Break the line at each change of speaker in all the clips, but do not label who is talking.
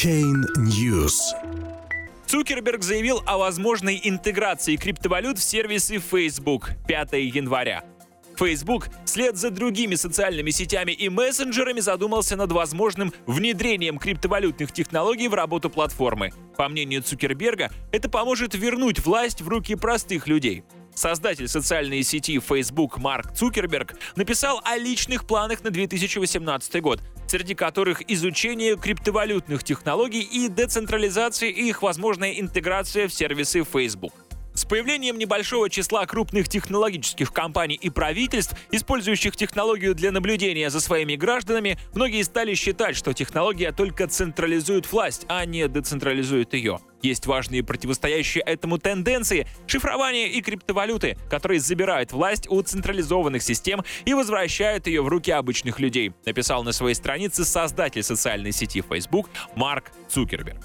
Блокчейн News.
Цукерберг заявил о возможной интеграции криптовалют в сервисы Facebook 5 января. Facebook вслед за другими социальными сетями и мессенджерами задумался над возможным внедрением криптовалютных технологий в работу платформы. По мнению Цукерберга, это поможет вернуть власть в руки простых людей. Создатель социальной сети Facebook Марк Цукерберг написал о личных планах на 2018 год, среди которых изучение криптовалютных технологий и децентрализация и их возможная интеграция в сервисы Facebook. С появлением небольшого числа крупных технологических компаний и правительств, использующих технологию для наблюдения за своими гражданами, многие стали считать, что технология только централизует власть, а не децентрализует ее. Есть важные противостоящие этому тенденции — шифрование и криптовалюты, которые забирают власть у централизованных систем и возвращают ее в руки обычных людей, написал на своей странице создатель социальной сети Facebook Марк Цукерберг.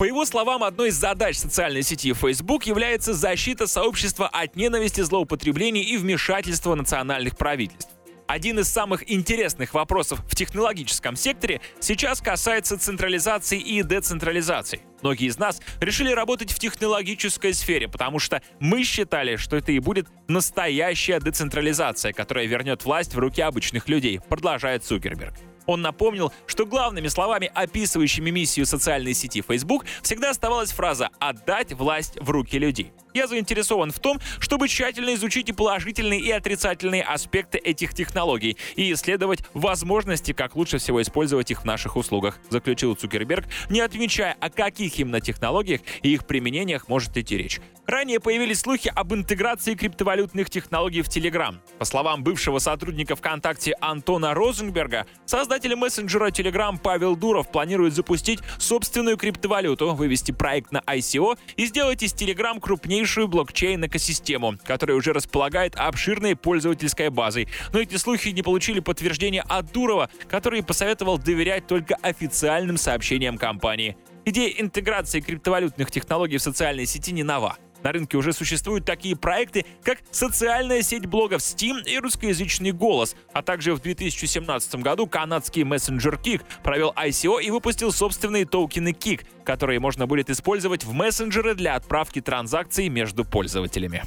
По его словам, одной из задач социальной сети Facebook является защита сообщества от ненависти, злоупотреблений и вмешательства национальных правительств. Один из самых интересных вопросов в технологическом секторе сейчас касается централизации и децентрализации. Многие из нас решили работать в технологической сфере, потому что мы считали, что это и будет настоящая децентрализация, которая вернет власть в руки обычных людей, продолжает Цукерберг. Он напомнил, что главными словами, описывающими миссию социальной сети Facebook, всегда оставалась фраза «отдать власть в руки людей». Я заинтересован в том, чтобы тщательно изучить и положительные, и отрицательные аспекты этих технологий и исследовать возможности, как лучше всего использовать их в наших услугах, заключил Цукерберг, не отмечая, о каких именно технологиях и их применениях может идти речь. Ранее появились слухи об интеграции криптовалютных технологий в Telegram. По словам бывшего сотрудника ВКонтакте Антона Розенберга, создатель мессенджера Telegram Павел Дуров планирует запустить собственную криптовалюту, вывести проект на ICO и сделать из Telegram крупнейшую блокчейн-экосистему, которая уже располагает обширной пользовательской базой. Но эти слухи не получили подтверждения от Дурова, который посоветовал доверять только официальным сообщениям компании. Идея интеграции криптовалютных технологий в социальной сети не нова. На рынке уже существуют такие проекты, как социальная сеть блогов Steam и русскоязычный голос, а также в 2017 году канадский мессенджер Kik провел ICO и выпустил собственные токены Kik, которые можно будет использовать в мессенджеры для отправки транзакций между пользователями.